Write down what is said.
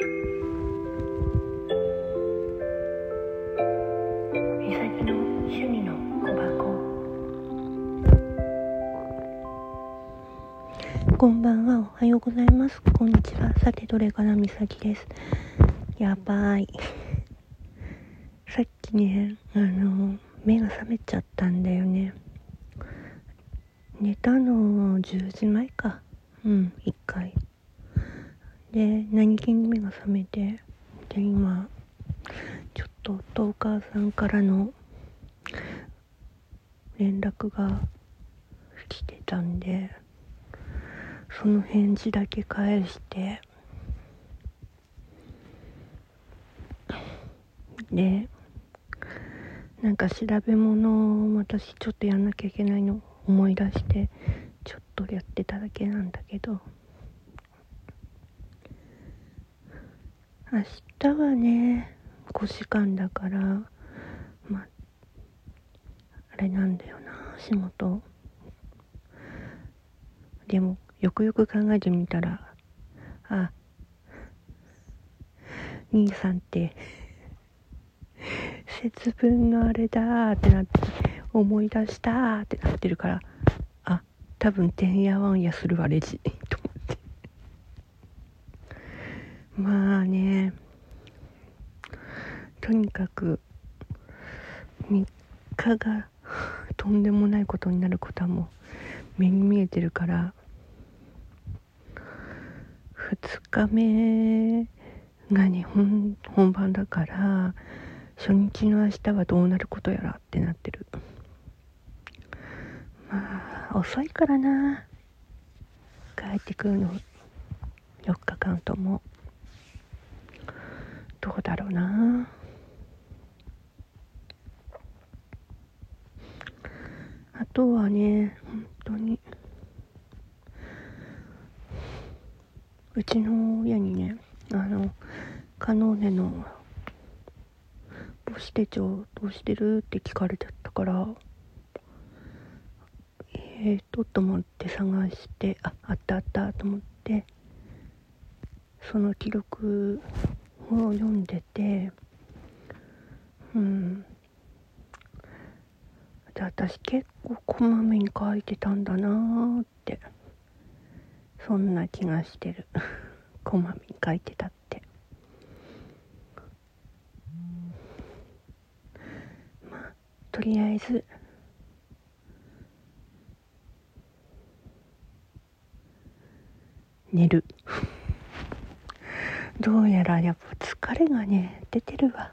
こんばんは。おはようございます。こんにちは。さてどれからみさきです。やばい。さっきねあの目が覚めちゃったんだよね。寝たの10時前か。うん1回。で何気に目が覚めてで今ちょっと夫お母さんからの連絡が来てたんでその返事だけ返してでなんか調べ物を私ちょっとやんなきゃいけないの思い出してちょっとやってただけなんだけど明日はね5時間だからまあれなんだよな仕事。でもよくよく考えてみたらあ兄さんって節分のあれだーってなって思い出したーってなってるからあ多分てんやわんやするわレジ。と思ってまあね。とにかく3日がとんでもないことになることはもう目に見えてるから2日目がね本本番だから初日の明日はどうなることやらってなってる。まあ遅いからな。帰ってくるの4日間とも。うだろうな。あとはね本当に。うちの親にねあのカノーネの母子手帳どうしてるって聞かれちゃったからえーとと思って探してああったあったと思ってその記録を読んでてうん。で私結構こまめに書いてたんだなーって。そんな気がしてる。こまめに書いてたって。まあとりあえず。寝る。どうやらやっぱ疲れがね出てるわ。